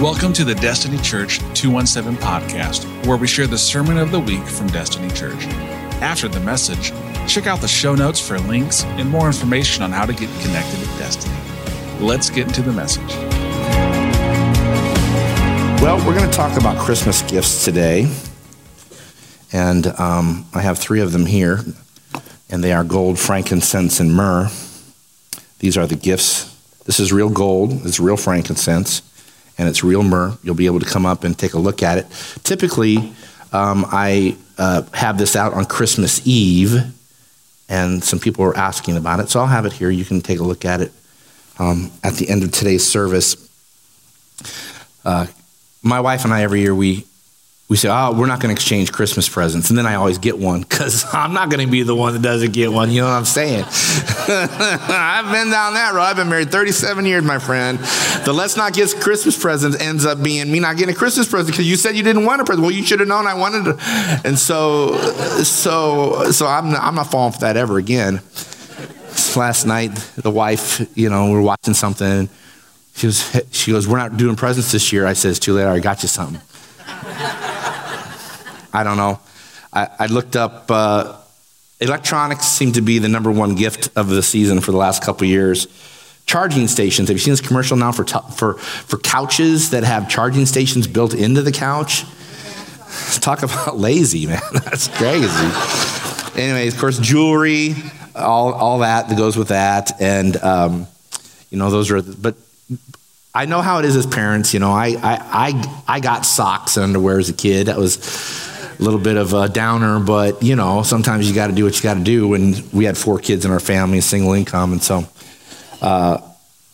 Welcome to the Destiny Church 217 podcast, where we share the sermon of the week from Destiny Church. After the message, check out the show notes for links and more information on how to get connected with Destiny. Let's get into the message. Well, we're going to talk about Christmas gifts today. And um, I have three of them here, and they are gold, frankincense, and myrrh. These are the gifts. This is real gold, is real frankincense and it's real myrrh. You'll be able to come up and take a look at it. Typically, um, I uh, have this out on Christmas Eve, and some people are asking about it, so I'll have it here. You can take a look at it um, at the end of today's service. Uh, my wife and I, every year, we we say, oh, we're not going to exchange Christmas presents. And then I always get one because I'm not going to be the one that doesn't get one. You know what I'm saying? I've been down that road. I've been married 37 years, my friend. The let's not get Christmas presents ends up being me not getting a Christmas present because you said you didn't want a present. Well, you should have known I wanted it. And so, so, so I'm not, I'm not falling for that ever again. Last night, the wife, you know, we were watching something. She goes, she goes, we're not doing presents this year. I says, too late. I got you something. I don't know. I, I looked up, uh, electronics seem to be the number one gift of the season for the last couple years. Charging stations. Have you seen this commercial now for, t- for, for couches that have charging stations built into the couch? Talk about lazy, man. That's crazy. anyway, of course, jewelry, all, all that that goes with that. And, um, you know, those are, but I know how it is as parents. You know, I, I, I, I got socks and underwear as a kid. That was a little bit of a downer, but you know, sometimes you got to do what you got to do. And we had four kids in our family, single income, and so uh,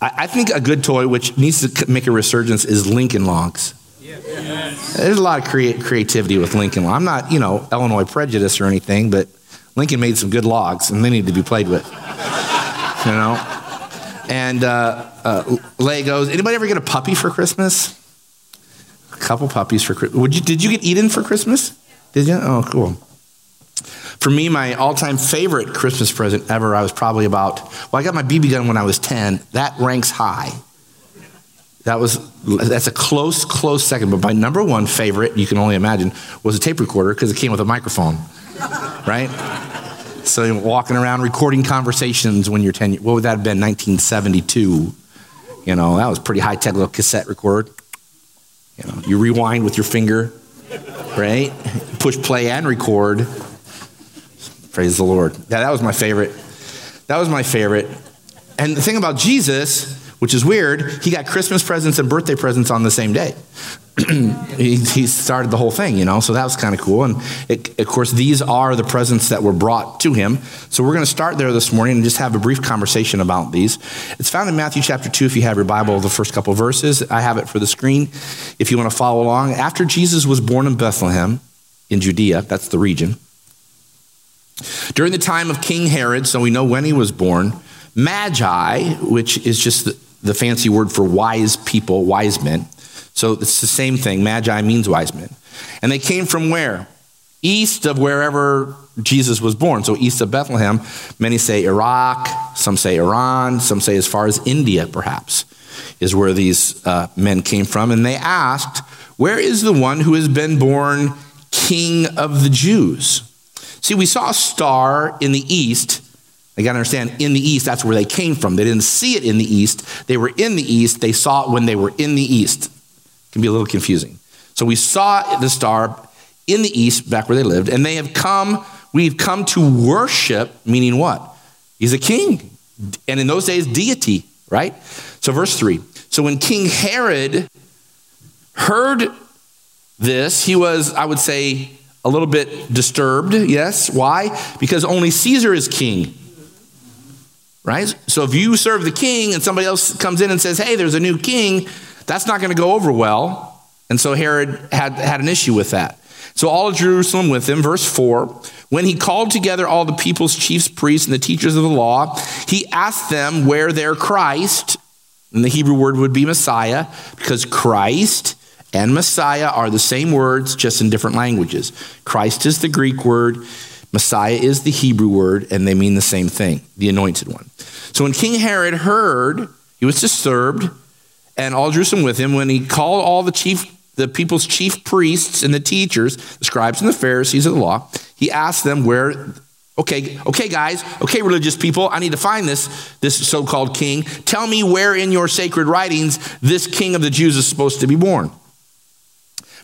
I, I, think a good toy, which needs to make a resurgence, is Lincoln Logs. Yes. There's a lot of create, creativity with Lincoln. I'm not, you know, Illinois prejudice or anything, but Lincoln made some good logs, and they need to be played with. you know, and uh, uh, Legos. Anybody ever get a puppy for Christmas? A couple puppies for Christmas. Would you? Did you get Eden for Christmas? Did you? Oh, cool. For me, my all-time favorite Christmas present ever, I was probably about. Well, I got my BB gun when I was ten. That ranks high. That was that's a close, close second. But my number one favorite, you can only imagine, was a tape recorder because it came with a microphone, right? So you're walking around recording conversations when you're 10. What would that have been? 1972. You know, that was pretty high tech little cassette record. You know, you rewind with your finger right? Push play and record. Praise the Lord. Yeah, that was my favorite. That was my favorite. And the thing about Jesus, which is weird, he got Christmas presents and birthday presents on the same day. he, he, started the whole thing, you know, so that was kind of cool. And it, of course, these are the presents that were brought to him. So we're going to start there this morning and just have a brief conversation about these. It's found in Matthew chapter 2, if you have your Bible, the first couple verses. I have it for the screen if you want to follow along. After Jesus was born in Bethlehem in Judea, that's the region, during the time of King Herod, so we know when he was born, Magi, which is just the, fancy word for wise people, wise men, so it's the same thing. Magi means wise men. And they came from where? East of wherever Jesus was born. So east of Bethlehem. Many say Iraq, some say Iran, some say as far as India, perhaps, is where these uh, men came from. And they asked, Where is the one who has been born king of the Jews? See, we saw a star in the east. You got to understand, in the east, that's where they came from. They didn't see it in the east. They were in the east. They saw it when they were in the east It can be a little confusing. So we saw the star in the east, back where they lived, and they have come, we've come to worship, meaning what? He's a king. And in those days, deity, right? So, verse 3. So when King Herod heard this, he was, I would say, a little bit disturbed. Yes. Why? Because only Caesar is king. Right? So if you serve the king and somebody else comes in and says, hey, there's a new king, that's not going to go over well. And so Herod had, had an issue with that. So all of Jerusalem with him, verse 4, when he called together all the people's chiefs, priests, and the teachers of the law, he asked them where their Christ, and the Hebrew word would be Messiah, because Christ and Messiah are the same words, just in different languages. Christ is the Greek word, Messiah is the Hebrew word, and they mean the same thing, the anointed one. So when King Herod heard, he was disturbed and all Jerusalem with him, when he called all the chief the people's chief priests and the teachers, the scribes and the Pharisees of the law, he asked them where Okay, okay, guys, okay, religious people, I need to find this, this so called king. Tell me where in your sacred writings this king of the Jews is supposed to be born.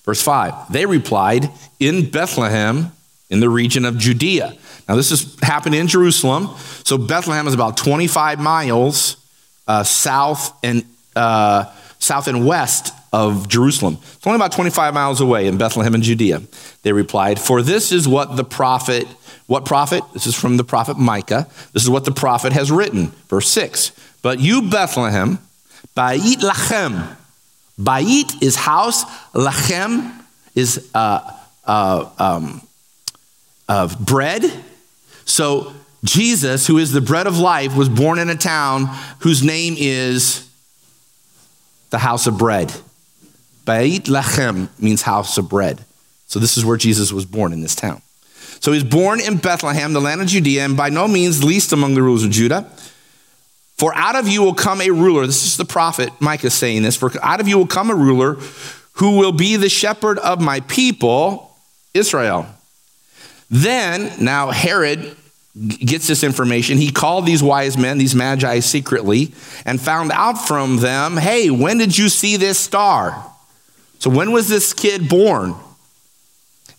Verse 5 They replied, In Bethlehem, in the region of Judea. Now, this has happened in Jerusalem. So, Bethlehem is about 25 miles uh, south and uh, south and west of Jerusalem. It's only about 25 miles away in Bethlehem in Judea. They replied, For this is what the prophet what prophet? This is from the prophet Micah. This is what the prophet has written. Verse 6. But you, Bethlehem, Bait Lachem. Bait is house, Lachem is uh, uh, um, of bread. So Jesus, who is the bread of life, was born in a town whose name is the house of bread. Beit Lachem means house of bread. So this is where Jesus was born in this town. So he's born in Bethlehem, the land of Judea, and by no means least among the rulers of Judah. For out of you will come a ruler. This is the prophet Micah saying this. For out of you will come a ruler who will be the shepherd of my people, Israel. Then, now Herod gets this information. He called these wise men, these magi, secretly, and found out from them hey, when did you see this star? So, when was this kid born?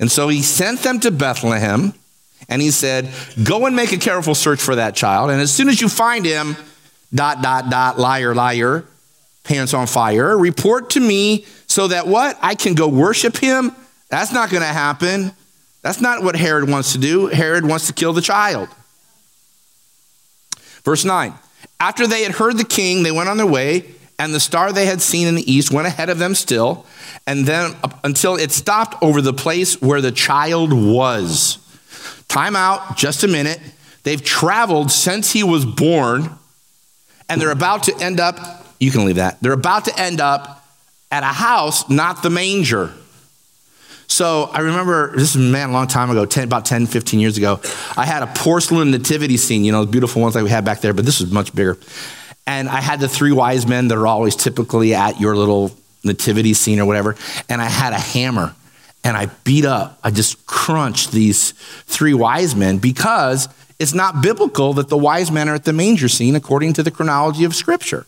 And so he sent them to Bethlehem and he said, Go and make a careful search for that child. And as soon as you find him, dot, dot, dot, liar, liar, pants on fire, report to me so that what? I can go worship him? That's not going to happen. That's not what Herod wants to do. Herod wants to kill the child. Verse 9 After they had heard the king, they went on their way, and the star they had seen in the east went ahead of them still and then until it stopped over the place where the child was. Time out, just a minute. They've traveled since he was born, and they're about to end up, you can leave that. They're about to end up at a house, not the manger. So I remember, this is man, a long time ago, 10, about 10, 15 years ago, I had a porcelain nativity scene, you know, beautiful ones like we had back there, but this was much bigger. And I had the three wise men that are always typically at your little nativity scene or whatever, and I had a hammer and I beat up, I just crunched these three wise men because it's not biblical that the wise men are at the manger scene according to the chronology of Scripture.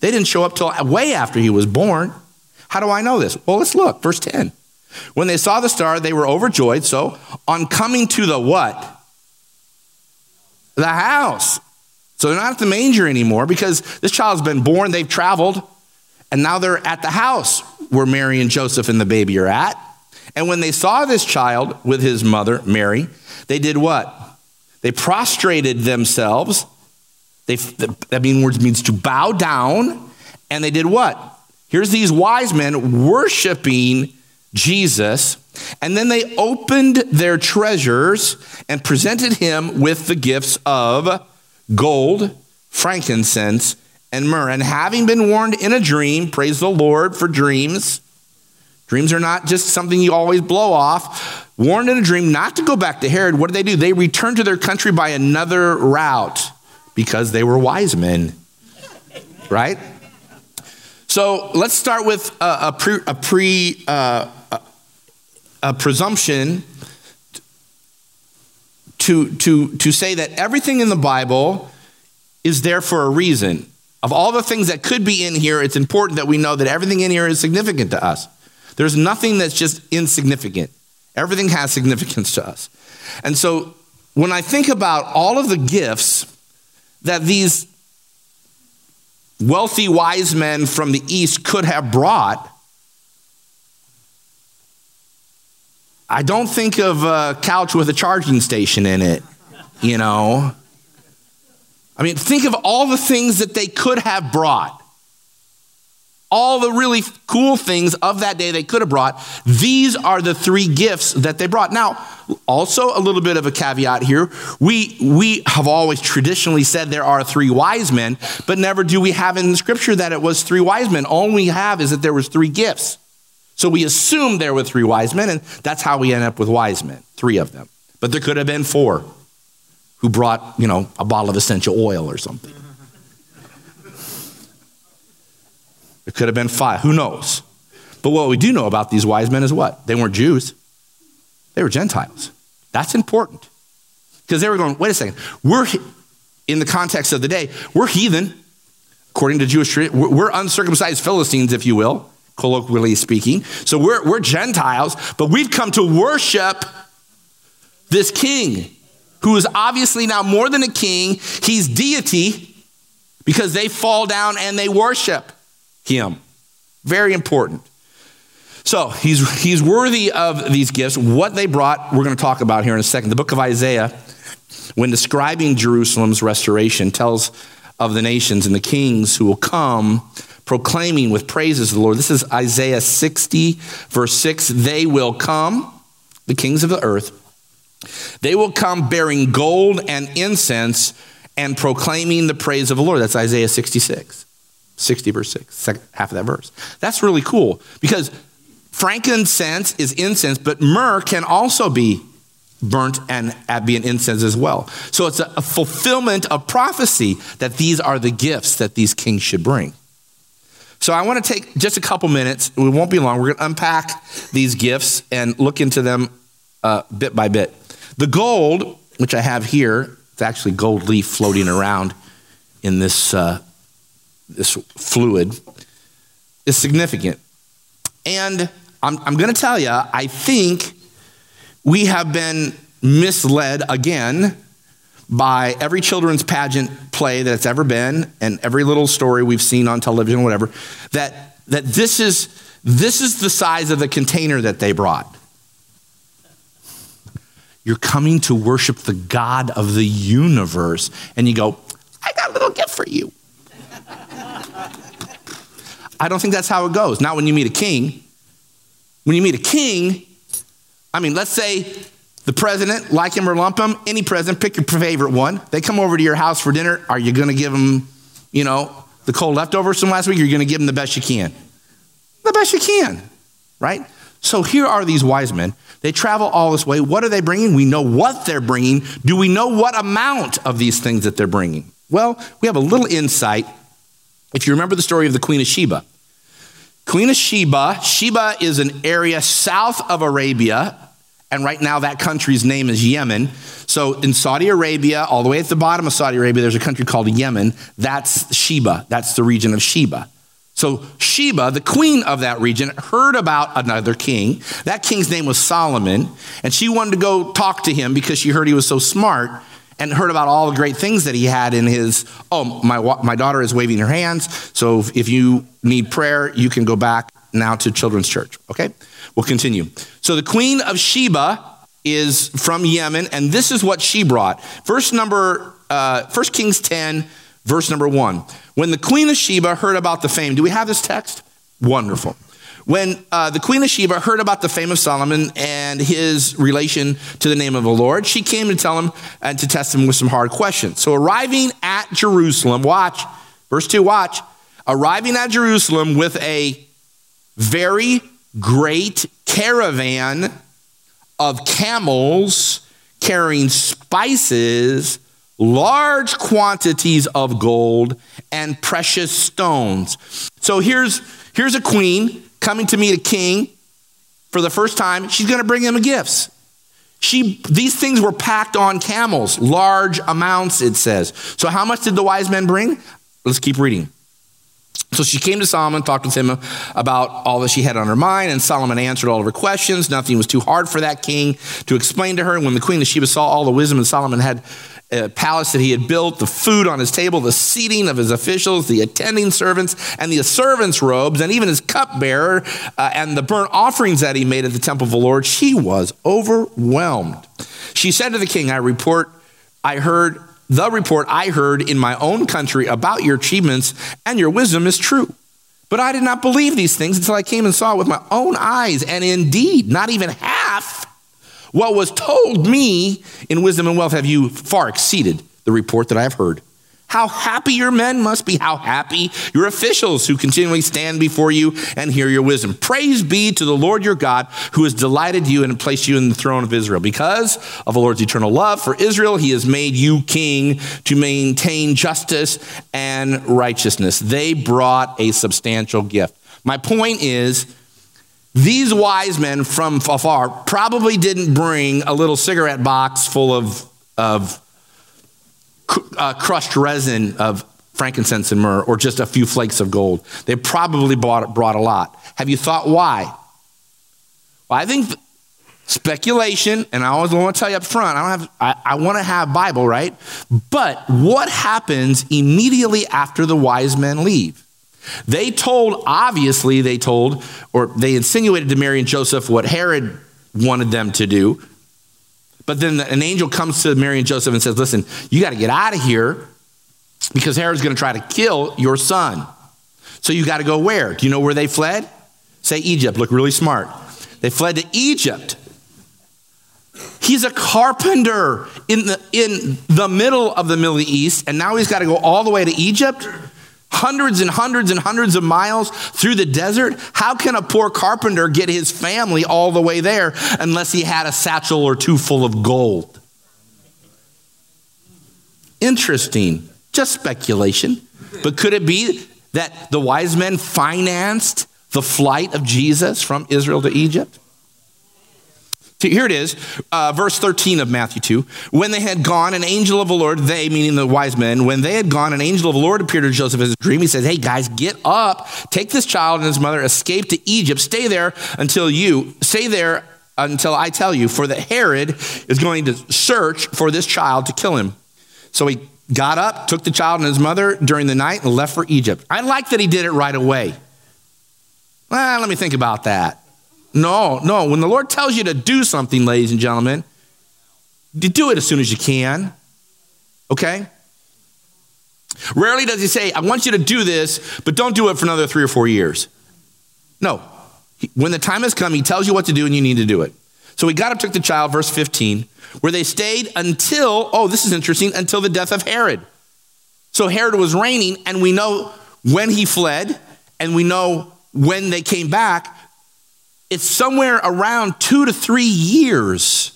They didn't show up till way after he was born. How do I know this? Well, let's look. Verse 10. When they saw the star, they were overjoyed. So, on coming to the what? The house. So they're not at the manger anymore because this child's been born, they've traveled. And now they're at the house where Mary and Joseph and the baby are at. And when they saw this child with his mother, Mary, they did what? They prostrated themselves. They, that means to bow down. And they did what? Here's these wise men worshiping Jesus. And then they opened their treasures and presented him with the gifts of gold, frankincense, and myrrh. And having been warned in a dream, praise the Lord for dreams. Dreams are not just something you always blow off. Warned in a dream not to go back to Herod, what did they do? They returned to their country by another route because they were wise men. Right? So let's start with a, a pre, a, pre uh, a presumption to, to, to say that everything in the Bible is there for a reason. Of all the things that could be in here, it's important that we know that everything in here is significant to us. There's nothing that's just insignificant. Everything has significance to us. And so when I think about all of the gifts that these wealthy wise men from the east could have brought, I don't think of a couch with a charging station in it, you know. I mean, think of all the things that they could have brought. All the really cool things of that day they could have brought. These are the three gifts that they brought. Now, also a little bit of a caveat here. We, we have always traditionally said there are three wise men, but never do we have in scripture that it was three wise men. All we have is that there was three gifts. So we assume there were three wise men, and that's how we end up with wise men, three of them. But there could have been four who brought, you know, a bottle of essential oil or something. It could have been five. Who knows? But what we do know about these wise men is what? They weren't Jews, they were Gentiles. That's important. Because they were going, wait a second, we're, in the context of the day, we're heathen, according to Jewish tradition. We're uncircumcised Philistines, if you will, colloquially speaking. So we're, we're Gentiles, but we've come to worship this king who is obviously now more than a king. He's deity because they fall down and they worship him. Very important. So he's, he's worthy of these gifts. What they brought, we're going to talk about here in a second. The book of Isaiah, when describing Jerusalem's restoration, tells of the nations and the kings who will come proclaiming with praises the Lord. This is Isaiah 60, verse 6. They will come, the kings of the earth, they will come bearing gold and incense and proclaiming the praise of the Lord. That's Isaiah 66, 60, verse 6, half of that verse. That's really cool because frankincense is incense, but myrrh can also be burnt and be an incense as well. So it's a, a fulfillment of prophecy that these are the gifts that these kings should bring. So I want to take just a couple minutes. We won't be long. We're going to unpack these gifts and look into them uh, bit by bit. The gold, which I have here, it's actually gold leaf floating around in this, uh, this fluid, is significant. And I'm, I'm going to tell you, I think we have been misled again by every children's pageant play that's ever been and every little story we've seen on television, whatever, that, that this, is, this is the size of the container that they brought. You're coming to worship the God of the universe, and you go, I got a little gift for you. I don't think that's how it goes. Not when you meet a king. When you meet a king, I mean, let's say the president, like him or lump him, any president, pick your favorite one. They come over to your house for dinner. Are you going to give them, you know, the cold leftovers from last week? You're going to give them the best you can? The best you can, right? So here are these wise men. They travel all this way. What are they bringing? We know what they're bringing. Do we know what amount of these things that they're bringing? Well, we have a little insight. If you remember the story of the Queen of Sheba, Queen of Sheba, Sheba is an area south of Arabia, and right now that country's name is Yemen. So in Saudi Arabia, all the way at the bottom of Saudi Arabia, there's a country called Yemen. That's Sheba. That's the region of Sheba. So Sheba, the queen of that region, heard about another king. That king's name was Solomon, and she wanted to go talk to him because she heard he was so smart and heard about all the great things that he had in his. Oh, my, my daughter is waving her hands, so if you need prayer, you can go back now to Children's Church. Okay? We'll continue. So the queen of Sheba is from Yemen, and this is what she brought. Verse number, uh, 1 Kings 10, verse number 1. When the queen of Sheba heard about the fame, do we have this text? Wonderful. When uh, the queen of Sheba heard about the fame of Solomon and his relation to the name of the Lord, she came to tell him and to test him with some hard questions. So, arriving at Jerusalem, watch, verse 2, watch, arriving at Jerusalem with a very great caravan of camels carrying spices large quantities of gold and precious stones. So here's, here's a queen coming to meet a king for the first time. She's going to bring him gifts. She, these things were packed on camels, large amounts, it says. So, how much did the wise men bring? Let's keep reading. So she came to Solomon, talked with him about all that she had on her mind, and Solomon answered all of her questions. Nothing was too hard for that king to explain to her. And when the queen of Sheba saw all the wisdom that Solomon had uh, palace that he had built, the food on his table, the seating of his officials, the attending servants, and the servants' robes, and even his cupbearer, uh, and the burnt offerings that he made at the temple of the Lord, she was overwhelmed. She said to the king, I report, I heard, the report I heard in my own country about your achievements and your wisdom is true. But I did not believe these things until I came and saw it with my own eyes, and indeed, not even half what was told me in wisdom and wealth have you far exceeded the report that I have heard. How happy your men must be. How happy your officials who continually stand before you and hear your wisdom. Praise be to the Lord your God who has delighted you and placed you in the throne of Israel. Because of the Lord's eternal love for Israel, he has made you king to maintain justice and righteousness. They brought a substantial gift. My point is, these wise men from afar probably didn't bring a little cigarette box full of, of uh, crushed resin of frankincense and myrrh or just a few flakes of gold. They probably bought, brought a lot. Have you thought why? Well, I think speculation, and I always want to tell you up front, I don't have I, I want to have Bible, right? But what happens immediately after the wise men leave? They told, obviously, they told, or they insinuated to Mary and Joseph what Herod wanted them to do. But then an angel comes to Mary and Joseph and says, Listen, you got to get out of here because Herod's going to try to kill your son. So you got to go where? Do you know where they fled? Say Egypt. Look really smart. They fled to Egypt. He's a carpenter in the, in the middle of the Middle East, and now he's got to go all the way to Egypt hundreds and hundreds and hundreds of miles through the desert. How can a poor carpenter get his family all the way there unless he had a satchel or two full of gold? Interesting. Just speculation. But could it be that the wise men financed the flight of Jesus from Israel to Egypt? Here it is, uh, verse 13 of Matthew 2. When they had gone, an angel of the Lord, they, meaning the wise men, when they had gone, an angel of the Lord appeared to Joseph as a dream. He says, Hey, guys, get up, take this child and his mother, escape to Egypt, stay there until you, stay there until I tell you, for that Herod is going to search for this child to kill him. So he got up, took the child and his mother during the night, and left for Egypt. I like that he did it right away. Well, let me think about that. No, no. When the Lord tells you to do something, ladies and gentlemen, do it as soon as you can. Okay? Rarely does he say, I want you to do this, but don't do it for another three or four years. No. When the time has come, he tells you what to do and you need to do it. So he got up, took the child, verse 15, where they stayed until, oh, this is interesting, until the death of Herod. So Herod was reigning, and we know when he fled, and we know when they came back, it's somewhere around two to three years.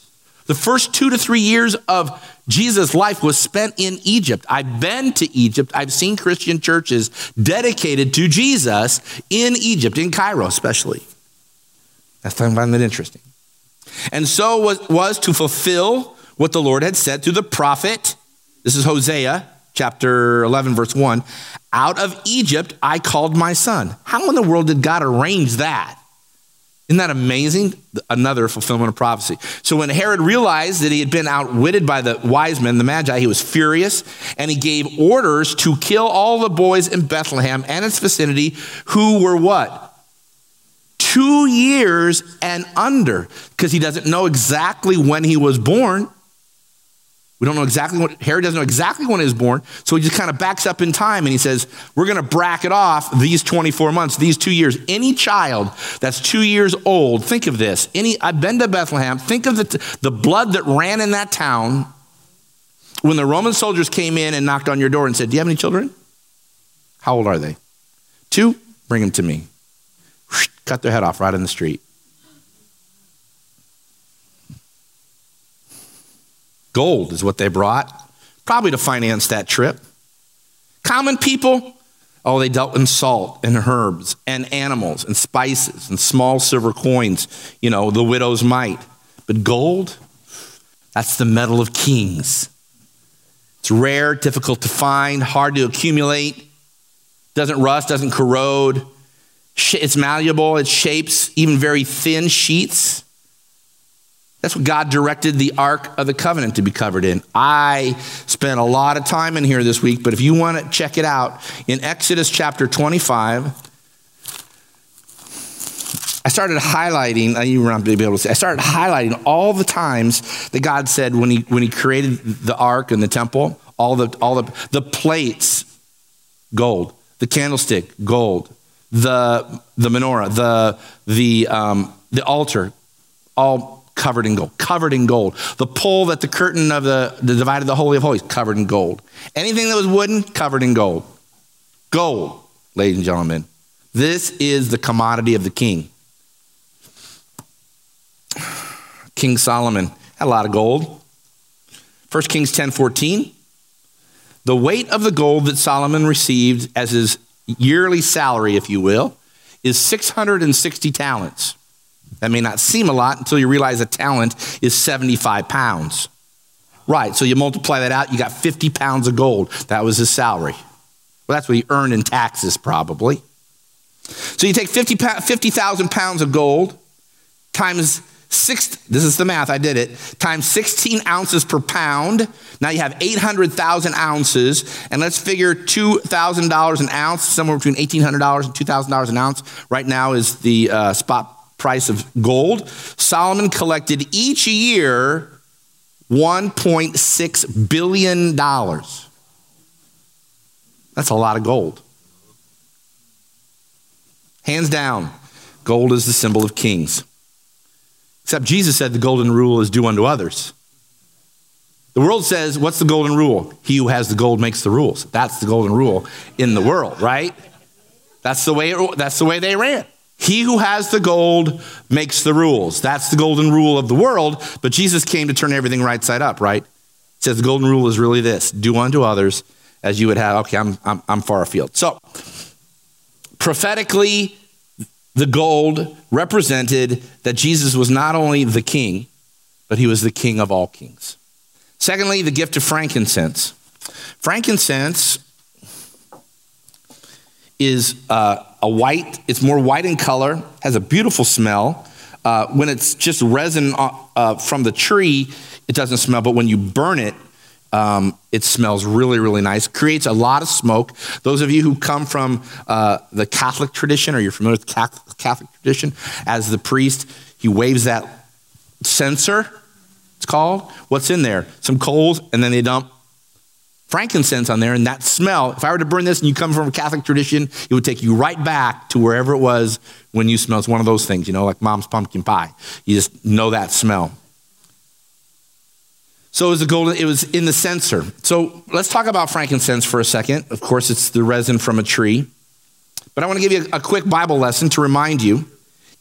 The first two to three years of Jesus' life was spent in Egypt. I've been to Egypt. I've seen Christian churches dedicated to Jesus in Egypt, in Cairo especially. I find that interesting. And so was, was to fulfill what the Lord had said through the prophet. This is Hosea chapter 11, verse 1. Out of Egypt I called my son. How in the world did God arrange that? Isn't that amazing? Another fulfillment of prophecy. So when Herod realized that he had been outwitted by the wise men, the Magi, he was furious and he gave orders to kill all the boys in Bethlehem and its vicinity who were what? Two years and under, because he doesn't know exactly when he was born. We don't know exactly what, Herod doesn't know exactly when he was born. So he just kind of backs up in time and he says, We're going to bracket off these 24 months, these two years. Any child that's two years old, think of this. Any, I've been to Bethlehem. Think of the, the blood that ran in that town when the Roman soldiers came in and knocked on your door and said, Do you have any children? How old are they? Two? Bring them to me. Cut their head off right in the street. Gold is what they brought, probably to finance that trip. Common people, oh, they dealt in salt and herbs and animals and spices and small silver coins, you know, the widow's mite. But gold, that's the metal of kings. It's rare, difficult to find, hard to accumulate, doesn't rust, doesn't corrode. It's malleable, it shapes even very thin sheets. That's what God directed the Ark of the Covenant to be covered in. I spent a lot of time in here this week, but if you want to check it out, in Exodus chapter 25, I started highlighting, you won't be able to say, I started highlighting all the times that God said when he, when he created the ark and the temple, all the, all the, the plates, gold, the candlestick, gold, the, the menorah, the, the, um, the altar, all covered in gold, covered in gold. The pole that the curtain of the, the divided the Holy of Holies, covered in gold. Anything that was wooden, covered in gold. Gold, ladies and gentlemen. This is the commodity of the king. King Solomon had a lot of gold. 1 Kings 10 14. The weight of the gold that Solomon received as his yearly salary, if you will, is 660 talents. That may not seem a lot until you realize a talent is 75 pounds. Right, so you multiply that out, you got 50 pounds of gold. That was his salary. Well, that's what he earned in taxes, probably. So you take 50,000 50, pounds of gold times six, this is the math, I did it, times 16 ounces per pound. Now you have 800,000 ounces, and let's figure $2,000 an ounce, somewhere between $1,800 and $2,000 an ounce. Right now is the uh, spot price of gold. Solomon collected each year $1.6 billion. That's a lot of gold. Hands down, gold is the symbol of kings. Except Jesus said the golden rule is do unto others. The world says, what's the golden rule? He who has the gold makes the rules. That's the golden rule in the world, right? That's the way, it, that's the way they ran. He who has the gold makes the rules. That's the golden rule of the world, but Jesus came to turn everything right side up, right? He says the golden rule is really this do unto others as you would have. Okay, I'm, I'm, I'm far afield. So, prophetically, the gold represented that Jesus was not only the king, but he was the king of all kings. Secondly, the gift of frankincense. Frankincense is uh, a white, it's more white in color, has a beautiful smell. Uh, when it's just resin uh, uh from the tree, it doesn't smell, but when you burn it, um, it smells really, really nice. Creates a lot of smoke. Those of you who come from uh, the Catholic tradition, or you're familiar with Catholic, Catholic tradition, as the priest, he waves that censer. It's called. What's in there? Some coals, and then they dump frankincense on there, and that smell. If I were to burn this, and you come from a Catholic tradition, it would take you right back to wherever it was when you smell. It's one of those things, you know, like mom's pumpkin pie. You just know that smell. So it was, golden, it was in the censer. So let's talk about frankincense for a second. Of course, it's the resin from a tree. But I want to give you a quick Bible lesson to remind you.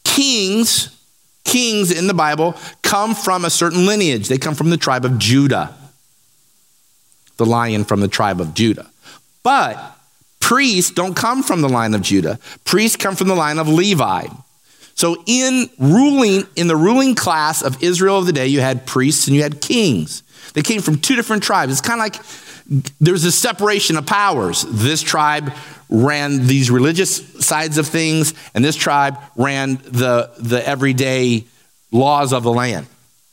Kings, kings in the Bible come from a certain lineage. They come from the tribe of Judah, the lion from the tribe of Judah. But priests don't come from the line of Judah. Priests come from the line of Levi. So in ruling in the ruling class of Israel of the day, you had priests and you had kings. They came from two different tribes. It's kind of like there's a separation of powers. This tribe ran these religious sides of things, and this tribe ran the, the everyday laws of the land.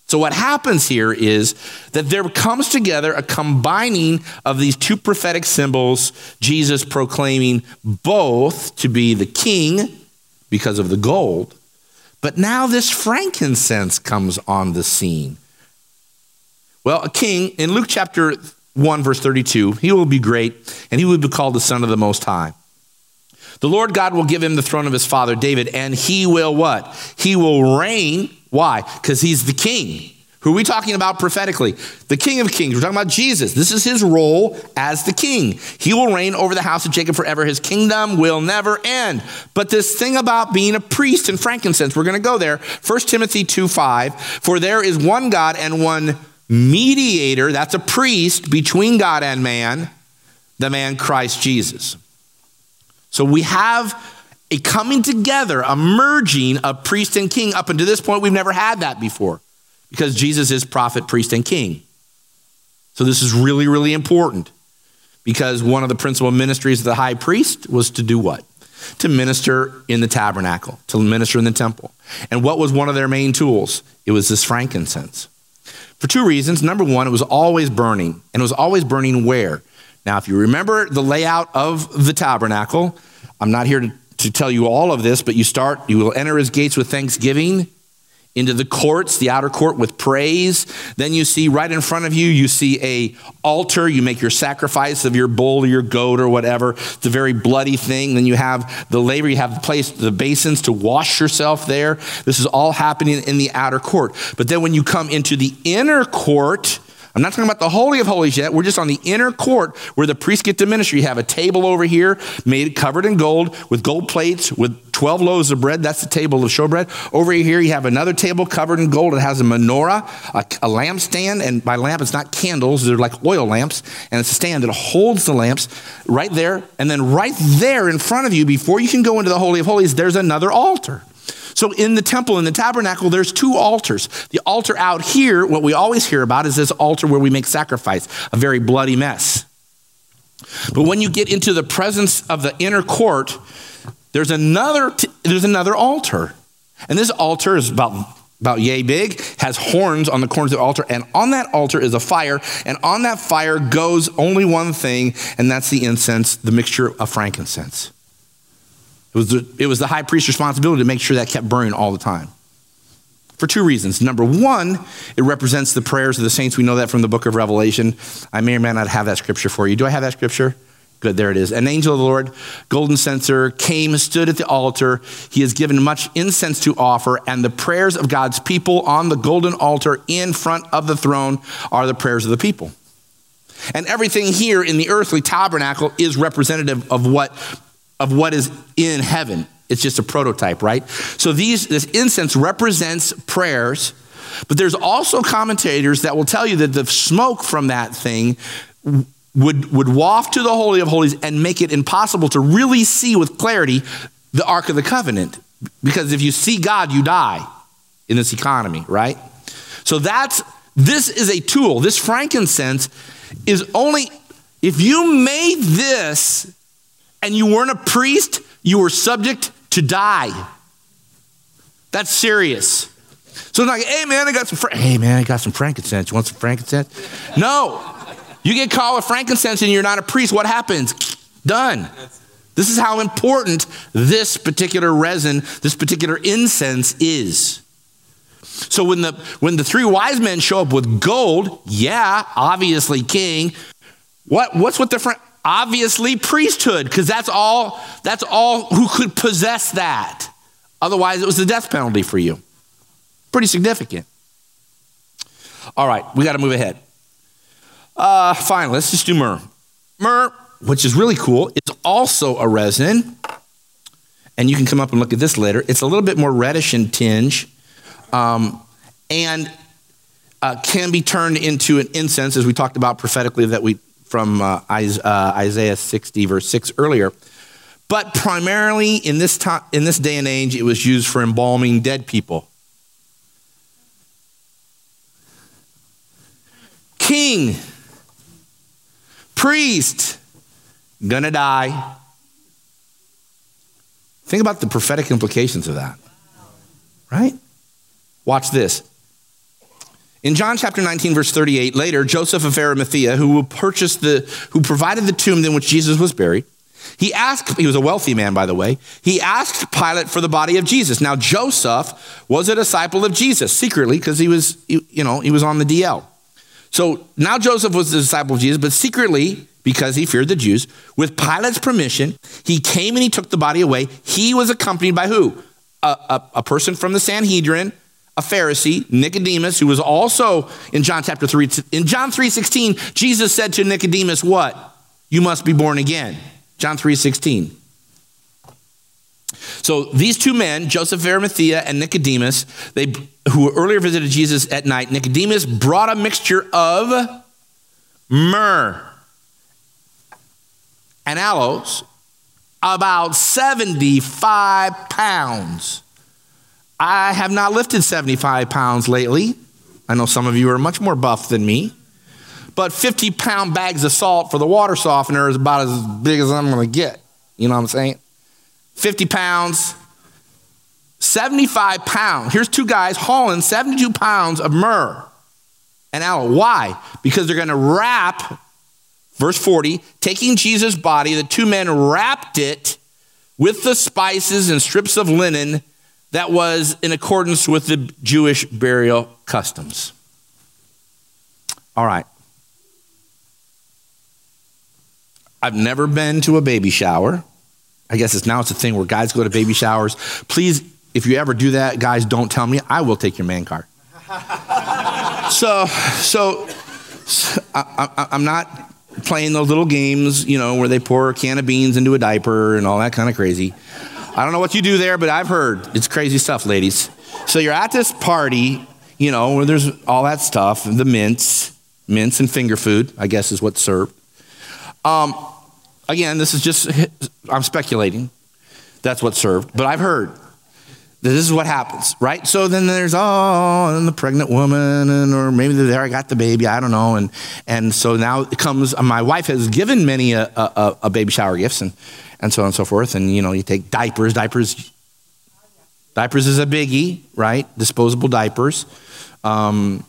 So, what happens here is that there comes together a combining of these two prophetic symbols, Jesus proclaiming both to be the king because of the gold. But now this frankincense comes on the scene. Well, a king, in Luke chapter 1, verse 32, he will be great, and he will be called the Son of the Most High. The Lord God will give him the throne of his father David, and he will what? He will reign. Why? Because he's the king. Who are we talking about prophetically? The King of Kings. We're talking about Jesus. This is his role as the king. He will reign over the house of Jacob forever. His kingdom will never end. But this thing about being a priest and frankincense, we're going to go there. 1 Timothy 2 5. For there is one God and one mediator, that's a priest between God and man, the man Christ Jesus. So we have a coming together, a merging of priest and king. Up until this point, we've never had that before because Jesus is prophet, priest, and king. So this is really, really important because one of the principal ministries of the high priest was to do what? To minister in the tabernacle, to minister in the temple. And what was one of their main tools? It was this frankincense. For two reasons. Number one, it was always burning. And it was always burning where? Now, if you remember the layout of the tabernacle, I'm not here to, to tell you all of this, but you start, you will enter his gates with thanksgiving into the courts, the outer court with praise. Then you see right in front of you, you see a altar. You make your sacrifice of your bull or your goat or whatever. It's a very bloody thing. Then you have the laver, you have the place, the basins to wash yourself there. This is all happening in the outer court. But then when you come into the inner court, I'm not talking about the Holy of Holies yet. We're just on the inner court where the priests get to minister. You have a table over here made covered in gold with gold plates with 12 loaves of bread. That's the table of showbread. Over here, you have another table covered in gold. It has a menorah, a, a lampstand. And by lamp, it's not candles, they're like oil lamps. And it's a stand that holds the lamps right there. And then right there in front of you, before you can go into the Holy of Holies, there's another altar. So in the temple, in the tabernacle, there's two altars. The altar out here, what we always hear about is this altar where we make sacrifice, a very bloody mess. But when you get into the presence of the inner court, there's another, there's another altar. And this altar is about about yay big, has horns on the corners of the altar, and on that altar is a fire, and on that fire goes only one thing, and that's the incense, the mixture of frankincense. It was, the, it was the high priest's responsibility to make sure that kept burning all the time. For two reasons. Number one, it represents the prayers of the saints. We know that from the book of Revelation. I may or may not have that scripture for you. Do I have that scripture? Good, there it is. An angel of the Lord, golden censer, came, stood at the altar. He has given much incense to offer, and the prayers of God's people on the golden altar in front of the throne are the prayers of the people. And everything here in the earthly tabernacle is representative of what of what is in heaven. It's just a prototype, right? So these this incense represents prayers, but there's also commentators that will tell you that the smoke from that thing would, would waft to the Holy of Holies and make it impossible to really see with clarity the Ark of the Covenant. Because if you see God, you die in this economy, right? So that's this is a tool. This frankincense is only if you made this and you weren't a priest, you were subject to die. That's serious. So it's like, hey man, I got some. Fra- hey man, I got some frankincense. You want some frankincense? No. You get caught with frankincense and you're not a priest. What happens? Done. This is how important this particular resin, this particular incense is. So when the when the three wise men show up with gold, yeah, obviously king. What what's with the obviously priesthood because that's all that's all who could possess that. Otherwise it was the death penalty for you. Pretty significant. All right we got to move ahead. Uh, fine let's just do myrrh. Myrrh which is really cool it's also a resin. And you can come up and look at this later. It's a little bit more reddish in tinge um, and uh, can be turned into an incense as we talked about prophetically that we from uh, uh, Isaiah 60, verse 6 earlier. But primarily in this, time, in this day and age, it was used for embalming dead people. King, priest, gonna die. Think about the prophetic implications of that, right? Watch this. In John chapter 19, verse 38, later, Joseph of Arimathea, who purchased the, who provided the tomb in which Jesus was buried, he asked, he was a wealthy man, by the way, he asked Pilate for the body of Jesus. Now, Joseph was a disciple of Jesus secretly because he was, you know, he was on the DL. So now Joseph was a disciple of Jesus, but secretly, because he feared the Jews, with Pilate's permission, he came and he took the body away. He was accompanied by who? A, a, a person from the Sanhedrin a Pharisee, Nicodemus, who was also in John chapter 3. In John 3:16, Jesus said to Nicodemus, "What? You must be born again." John 3:16. So these two men, Joseph of Arimathea and Nicodemus, they who earlier visited Jesus at night, Nicodemus brought a mixture of myrrh and aloes, about 75 pounds. I have not lifted 75 pounds lately. I know some of you are much more buff than me. But 50 pound bags of salt for the water softener is about as big as I'm going to get. You know what I'm saying? 50 pounds, 75 pounds. Here's two guys hauling 72 pounds of myrrh and aloe. Why? Because they're going to wrap, verse 40, taking Jesus' body, the two men wrapped it with the spices and strips of linen that was in accordance with the Jewish burial customs. All right. I've never been to a baby shower. I guess it's now it's a thing where guys go to baby showers. Please, if you ever do that, guys, don't tell me. I will take your man card. so, so, so I, am not playing those little games, you know, where they pour a can of beans into a diaper and all that kind of crazy. I don't know what you do there, but I've heard it's crazy stuff, ladies. So you're at this party, you know, where there's all that stuff, the mints, mints and finger food, I guess is what's served. Um, again, this is just, I'm speculating. That's what's served. But I've heard this is what happens, right? So then there's oh, and the pregnant woman, and or maybe there I got the baby, I don't know, and and so now it comes. My wife has given many a, a, a baby shower gifts, and and so on and so forth, and you know you take diapers, diapers, diapers is a biggie, right? Disposable diapers. Um,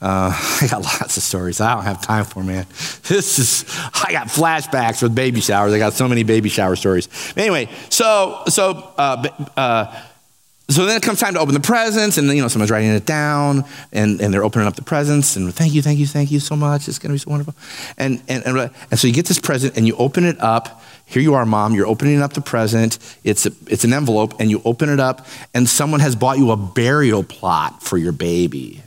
uh, I got lots of stories. I don't have time for, man. This is I got flashbacks with baby showers. I got so many baby shower stories. Anyway, so so uh, uh, so then it comes time to open the presents, and you know someone's writing it down, and, and they're opening up the presents, and thank you, thank you, thank you so much. It's gonna be so wonderful. And and and, and so you get this present, and you open it up. Here you are, mom. You're opening up the present. It's a, it's an envelope, and you open it up, and someone has bought you a burial plot for your baby.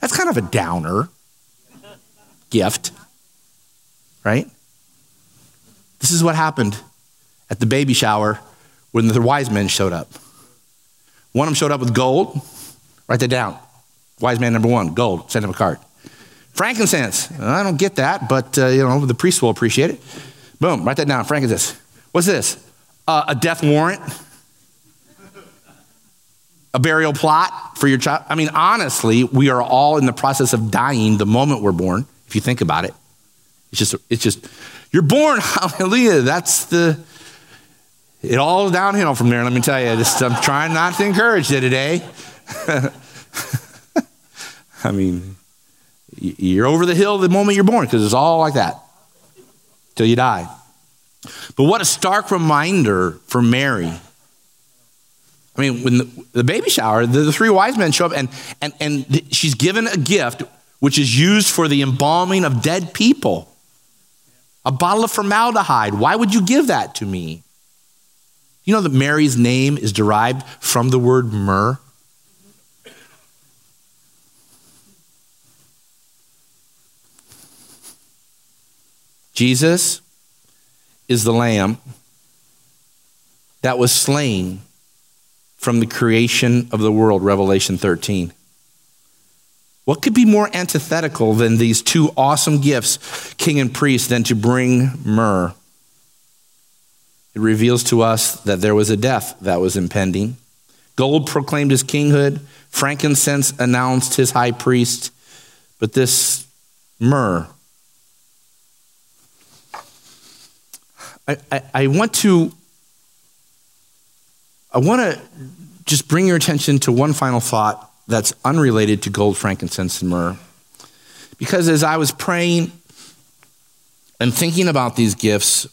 That's kind of a downer gift, right? This is what happened at the baby shower when the wise men showed up. One of them showed up with gold. Write that down. Wise man number one, gold. Send him a card. Frankincense. I don't get that, but uh, you know the priest will appreciate it. Boom. Write that down. Frankincense. What's this? Uh, a death warrant a burial plot for your child. I mean, honestly, we are all in the process of dying the moment we're born, if you think about it. It's just, it's just, you're born, hallelujah. That's the, it all downhill from there, let me tell you. Just, I'm trying not to encourage you today. I mean, you're over the hill the moment you're born because it's all like that till you die. But what a stark reminder for Mary I mean, when the, the baby shower, the, the, three wise men show up, and, and, and she's given a gift which is used for the embalming of dead people a bottle of formaldehyde. Why would you give that to me? You know that Mary's name is derived from the word myrrh? Jesus is the lamb that was slain from the creation of the world, Revelation 13. What could be more antithetical than these two awesome gifts, king and priest, than to bring myrrh? It reveals to us that there was a death that was impending. Gold proclaimed his kinghood, frankincense announced his high priest, but this myrrh. I, I, I want to I want to just bring your attention to one final thought that's unrelated to gold, frankincense, and myrrh. Because as I was praying and thinking about these gifts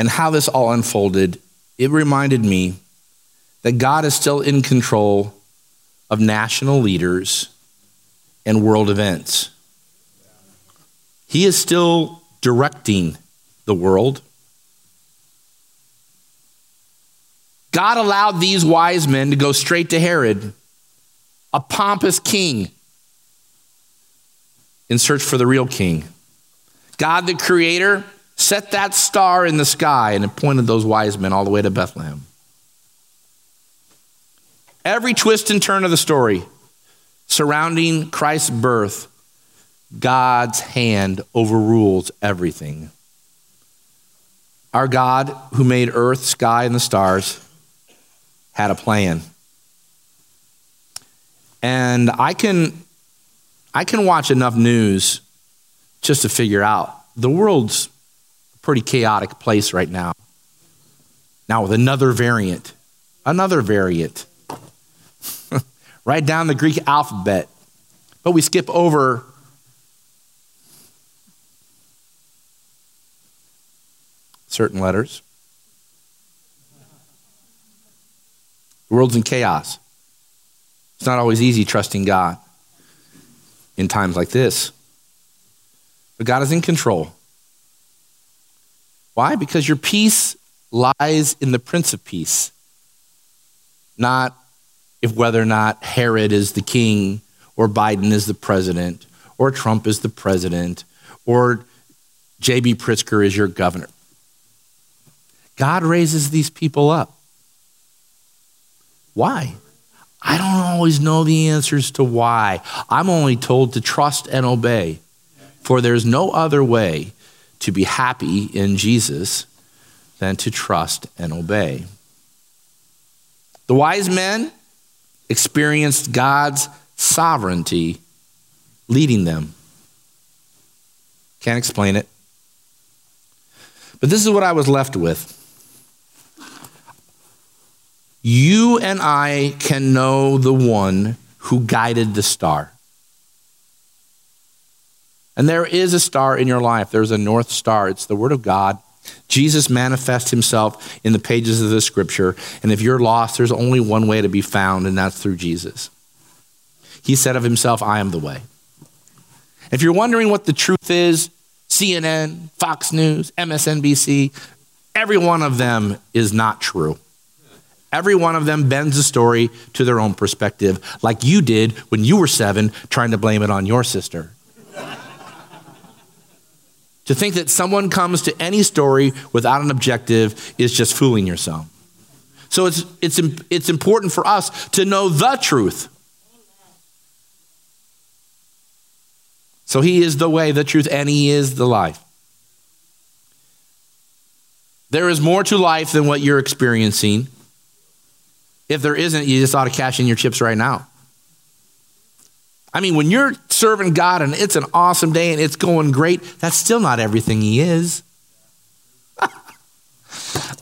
and how this all unfolded, it reminded me that God is still in control of national leaders and world events. He is still directing the world. God allowed these wise men to go straight to Herod, a pompous king, in search for the real king. God, the creator, set that star in the sky and appointed those wise men all the way to Bethlehem. Every twist and turn of the story surrounding Christ's birth, God's hand overrules everything. Our God, who made earth, sky, and the stars, had a plan. And I can I can watch enough news just to figure out the world's pretty chaotic place right now. Now with another variant, another variant. Write down the Greek alphabet. But we skip over certain letters. The world's in chaos. It's not always easy trusting God in times like this. But God is in control. Why? Because your peace lies in the Prince of Peace, not if whether or not Herod is the king, or Biden is the president, or Trump is the president, or J.B. Pritzker is your governor. God raises these people up. Why? I don't always know the answers to why. I'm only told to trust and obey, for there's no other way to be happy in Jesus than to trust and obey. The wise men experienced God's sovereignty leading them. Can't explain it. But this is what I was left with. You and I can know the one who guided the star. And there is a star in your life. There's a north star. It's the Word of God. Jesus manifests himself in the pages of the scripture. And if you're lost, there's only one way to be found, and that's through Jesus. He said of himself, I am the way. If you're wondering what the truth is, CNN, Fox News, MSNBC, every one of them is not true. Every one of them bends the story to their own perspective, like you did when you were seven, trying to blame it on your sister. To think that someone comes to any story without an objective is just fooling yourself. So it's, it's, it's important for us to know the truth. So he is the way, the truth, and he is the life. There is more to life than what you're experiencing. If there isn't, you just ought to cash in your chips right now. I mean, when you're serving God and it's an awesome day and it's going great, that's still not everything He is.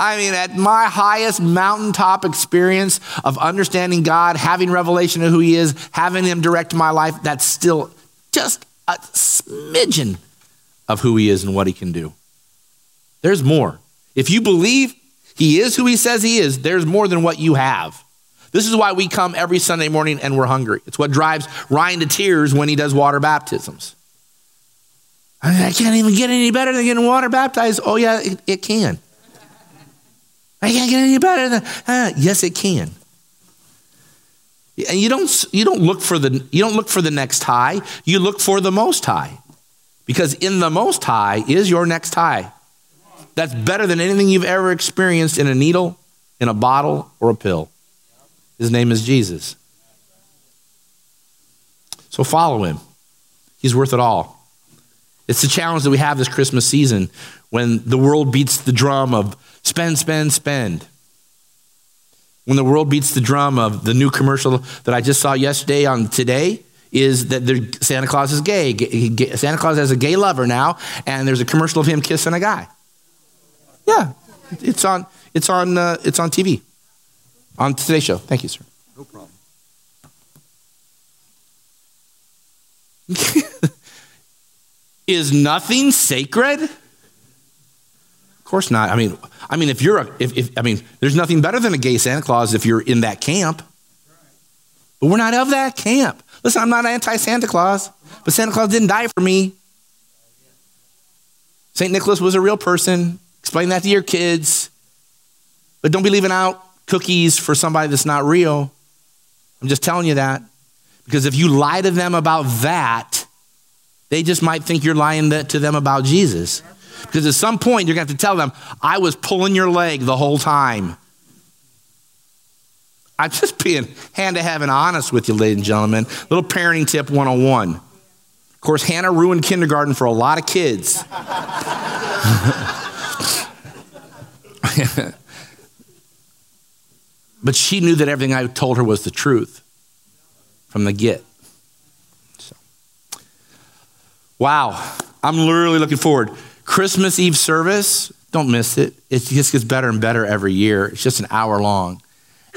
I mean, at my highest mountaintop experience of understanding God, having revelation of who He is, having Him direct my life, that's still just a smidgen of who He is and what He can do. There's more. If you believe He is who He says He is, there's more than what you have. This is why we come every Sunday morning and we're hungry. It's what drives Ryan to tears when he does water baptisms. I, mean, I can't even get any better than getting water baptized. Oh, yeah, it, it can. I can't get any better than uh, yes, it can. And you don't you don't look for the you don't look for the next high. You look for the most high, because in the most high is your next high. That's better than anything you've ever experienced in a needle, in a bottle, or a pill. His name is Jesus. So follow him. He's worth it all. It's the challenge that we have this Christmas season when the world beats the drum of spend, spend, spend. When the world beats the drum of the new commercial that I just saw yesterday on today is that Santa Claus is gay. Santa Claus has a gay lover now, and there's a commercial of him kissing a guy. Yeah, it's on. It's on. Uh, it's on TV. On today's show. Thank you, sir. No problem. Is nothing sacred? Of course not. I mean, I mean, if you're a, if, if I mean, there's nothing better than a gay Santa Claus if you're in that camp. But we're not of that camp. Listen, I'm not anti Santa Claus, but Santa Claus didn't die for me. St. Nicholas was a real person. Explain that to your kids. But don't be leaving out cookies for somebody that's not real. I'm just telling you that. Because if you lie to them about that, they just might think you're lying to them about Jesus. Because at some point, you're going to have to tell them, I was pulling your leg the whole time. I'm just being hand to heaven honest with you, ladies and gentlemen. Little parenting tip 101. Of course, Hannah ruined kindergarten for a lot of kids. But she knew that everything I told her was the truth from the get. So. Wow. I'm literally looking forward. Christmas Eve service, don't miss it. It just gets better and better every year. It's just an hour long.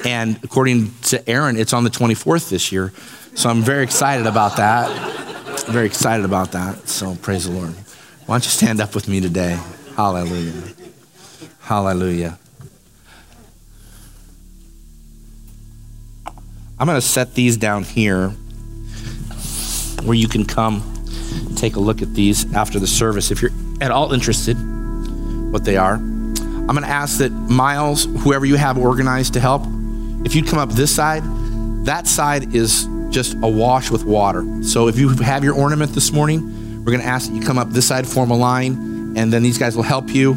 And according to Aaron, it's on the 24th this year. So I'm very excited about that. very excited about that. So praise the Lord. Why don't you stand up with me today? Hallelujah. Hallelujah. I'm going to set these down here where you can come take a look at these after the service if you're at all interested what they are. I'm going to ask that Miles, whoever you have organized to help, if you'd come up this side, that side is just awash with water. So if you have your ornament this morning, we're going to ask that you come up this side, form a line, and then these guys will help you.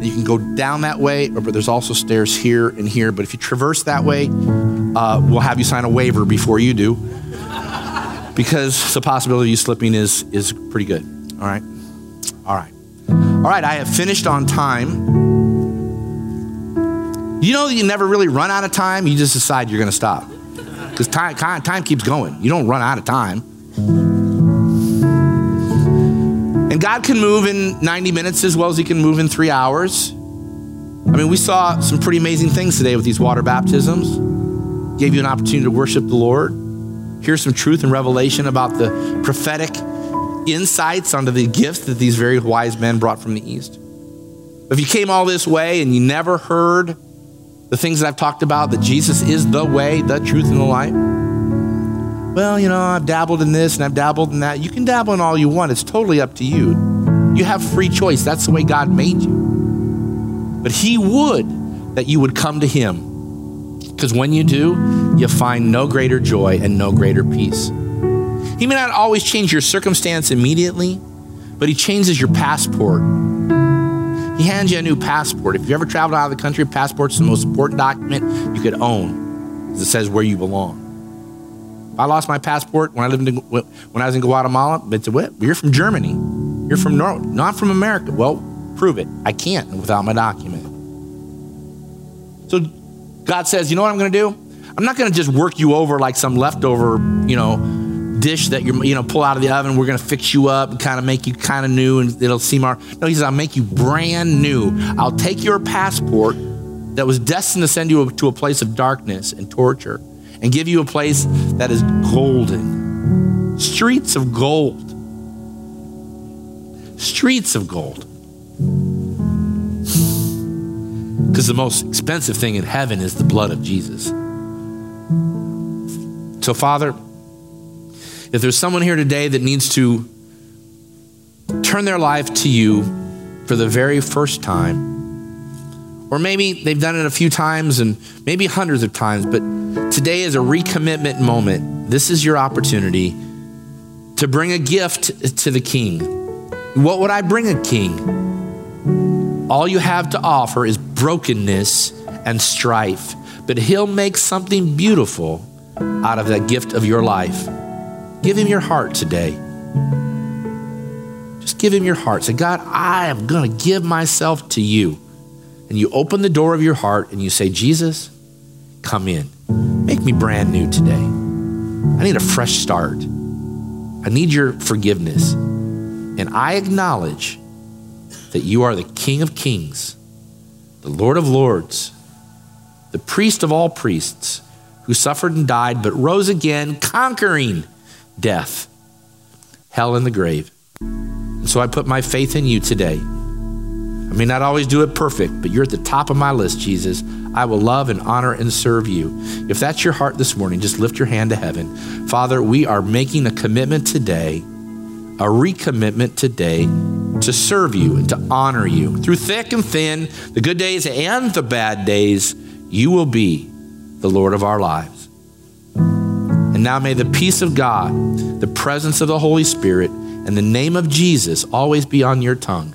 You can go down that way, but there's also stairs here and here. But if you traverse that way, uh, we'll have you sign a waiver before you do, because the possibility of you slipping is is pretty good. All right, all right, all right. I have finished on time. You know you never really run out of time. You just decide you're going to stop because time time keeps going. You don't run out of time. And God can move in 90 minutes as well as He can move in three hours. I mean, we saw some pretty amazing things today with these water baptisms. Gave you an opportunity to worship the Lord. Here's some truth and revelation about the prophetic insights onto the gifts that these very wise men brought from the East. If you came all this way and you never heard the things that I've talked about, that Jesus is the way, the truth, and the light, well, you know, I've dabbled in this and I've dabbled in that. You can dabble in all you want, it's totally up to you. You have free choice. That's the way God made you. But He would that you would come to Him. Because when you do, you find no greater joy and no greater peace. He may not always change your circumstance immediately, but He changes your passport. He hands you a new passport. If you ever traveled out of the country, a passport's the most important document you could own because it says where you belong. I lost my passport when I lived in when I was in Guatemala. They said, "What? You're from Germany. You're from North, not from America." Well, prove it. I can't without my document. So God says, "You know what I'm going to do? I'm not going to just work you over like some leftover, you know, dish that you you know pull out of the oven. We're going to fix you up and kind of make you kind of new, and it'll seem our." No, He says, "I'll make you brand new. I'll take your passport." That was destined to send you to a place of darkness and torture and give you a place that is golden. Streets of gold. Streets of gold. Because the most expensive thing in heaven is the blood of Jesus. So, Father, if there's someone here today that needs to turn their life to you for the very first time, or maybe they've done it a few times and maybe hundreds of times, but today is a recommitment moment. This is your opportunity to bring a gift to the king. What would I bring a king? All you have to offer is brokenness and strife, but he'll make something beautiful out of that gift of your life. Give him your heart today. Just give him your heart. Say, God, I am going to give myself to you and you open the door of your heart and you say, Jesus, come in. Make me brand new today. I need a fresh start. I need your forgiveness. And I acknowledge that you are the King of kings, the Lord of lords, the priest of all priests, who suffered and died, but rose again, conquering death, hell, and the grave. And so I put my faith in you today. I may not always do it perfect, but you're at the top of my list, Jesus. I will love and honor and serve you. If that's your heart this morning, just lift your hand to heaven. Father, we are making a commitment today, a recommitment today to serve you and to honor you. Through thick and thin, the good days and the bad days, you will be the Lord of our lives. And now may the peace of God, the presence of the Holy Spirit, and the name of Jesus always be on your tongue.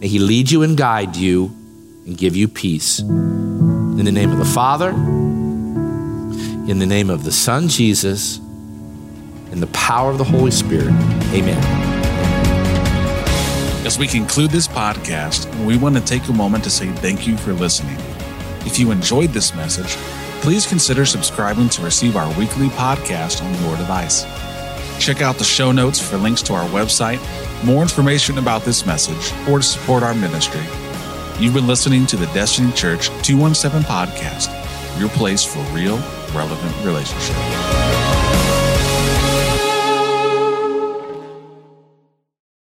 May He lead you and guide you and give you peace. In the name of the Father, in the name of the Son, Jesus, in the power of the Holy Spirit. Amen. As we conclude this podcast, we want to take a moment to say thank you for listening. If you enjoyed this message, please consider subscribing to receive our weekly podcast on your device. Check out the show notes for links to our website, more information about this message, or to support our ministry. You've been listening to the Destiny Church 217 podcast, your place for real, relevant relationship.